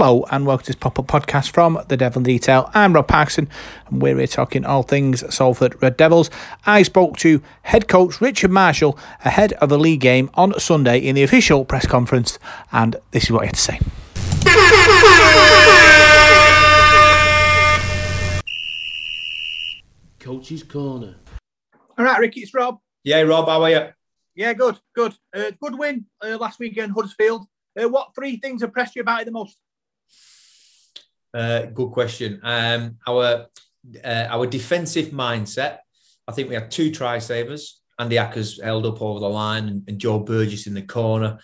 Hello and welcome to this pop up podcast from The Devil in Detail. I'm Rob Parkinson and we're here talking all things Salford Red Devils. I spoke to head coach Richard Marshall ahead of the league game on Sunday in the official press conference, and this is what he had to say. Coach's Corner. All right, Ricky, it's Rob. Yeah, Rob, how are you? Yeah, good, good. Uh, good win uh, last weekend, Huddersfield. Uh, what three things impressed you about it the most? Uh, good question. Um, our uh, our defensive mindset. I think we had two try savers. Andy Ackers held up over the line, and, and Joe Burgess in the corner,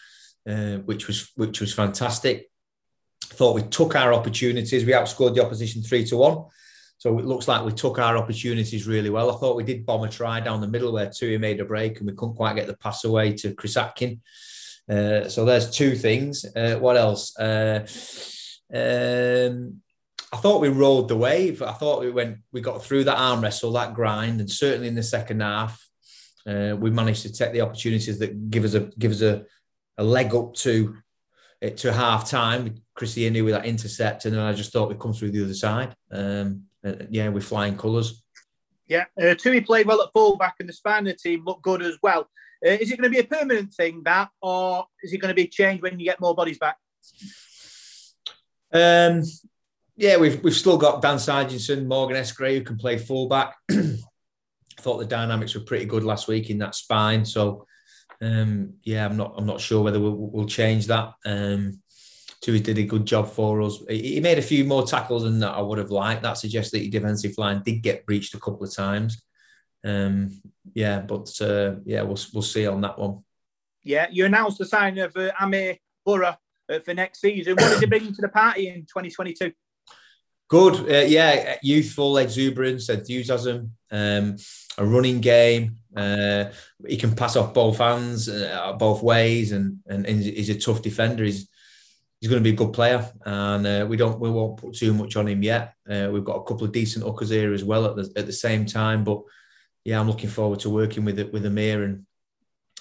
uh, which was which was fantastic. Thought we took our opportunities. We outscored the opposition three to one. So it looks like we took our opportunities really well. I thought we did bomb a try down the middle where Tui made a break and we couldn't quite get the pass away to Chris Atkin. Uh, so there's two things. Uh, what else? Um, I thought we rode the wave. I thought we went, we got through that arm wrestle, that grind, and certainly in the second half, uh, we managed to take the opportunities that give us a give us a, a leg up to it to half time. Chrissy knew with that intercept, and then I just thought we'd come through the other side. Um, uh, yeah, with flying colours. Yeah, uh, Tui played well at fullback, and the span of the team looked good as well. Uh, is it going to be a permanent thing that, or is it going to be changed when you get more bodies back? Um, yeah, we've we've still got Dan Sarginson, Morgan Escaré, who can play fullback. I thought the dynamics were pretty good last week in that spine, so um, yeah, I'm not I'm not sure whether we'll, we'll change that. Um, Tui did a good job for us. He made a few more tackles than that I would have liked. That suggests that your defensive line did get breached a couple of times. Um, yeah, but uh, yeah, we'll we'll see on that one. Yeah, you announced the signing of uh, Amir Bourouh uh, for next season. What did he bring to the party in 2022? Good, uh, yeah, youthful exuberance, enthusiasm, um, a running game. Uh, he can pass off both hands, uh, both ways, and, and he's a tough defender. He's he's going to be a good player, and uh, we don't we won't put too much on him yet. Uh, we've got a couple of decent hookers here as well at the at the same time, but yeah, I'm looking forward to working with with Amir and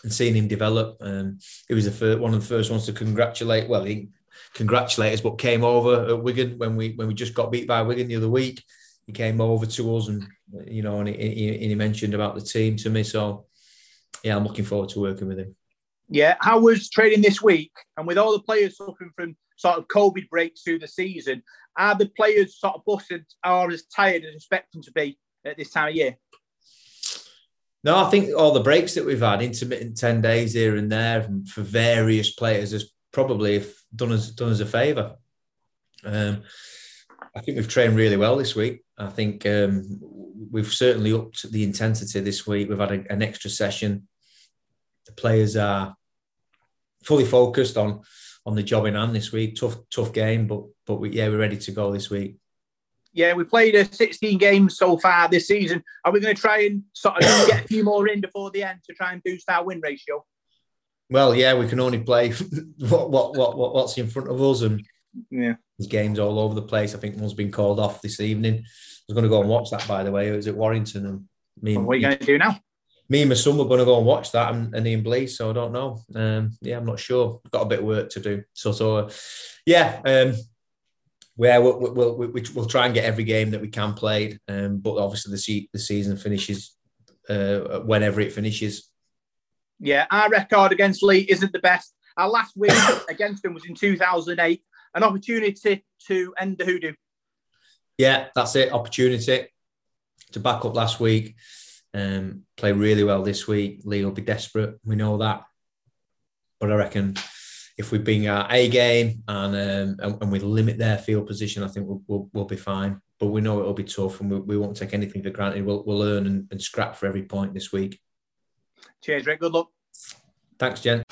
and seeing him develop. Um, he was the first, one of the first ones to congratulate. Well, he congratulate us, but came over at Wigan when we when we just got beat by Wigan the other week. He came over to us, and you know, and he, he, he mentioned about the team to me. So yeah, I'm looking forward to working with him. Yeah, how was training this week? And with all the players suffering from sort of COVID breaks through the season, are the players sort of busted or as tired as expect them to be at this time of year? No, I think all the breaks that we've had, intermittent 10 days here and there for various players, has probably done us done us a favour. Um, I think we've trained really well this week. I think um, we've certainly upped the intensity this week. We've had a, an extra session. The players are fully focused on on the job in hand this week. Tough, tough game, but but we, yeah, we're ready to go this week. Yeah, we played a 16 games so far this season. Are we going to try and sort of get a few more in before the end to try and boost our win ratio? Well, yeah, we can only play what, what what what what's in front of us, and yeah, there's games all over the place. I think one's been called off this evening. I was going to go and watch that, by the way. Is it was at Warrington, and me. Well, what are you going to do now? Me and my son were going to go and watch that, and, and Ian Blease. So I don't know. Um, yeah, I'm not sure. Got a bit of work to do. So so, uh, yeah. Um, where we'll, we'll, we'll, we'll, try and get every game that we can play. Um, but obviously the, se- the season finishes uh, whenever it finishes. Yeah, our record against Leigh isn't the best. Our last win against them was in 2008. An opportunity to end the hoodoo. Yeah, that's it. Opportunity to back up last week. Um, play really well this week. Leigh will be desperate. We know that. But I reckon if we bring our A game and, um, and, and we limit their field position, I think we'll, we'll, we'll be fine. But we know it'll be tough, and we, we won't take anything for granted. We'll, we'll earn and, and scrap for every point this week. Cheers, Rick. Good luck. Thanks, Jen.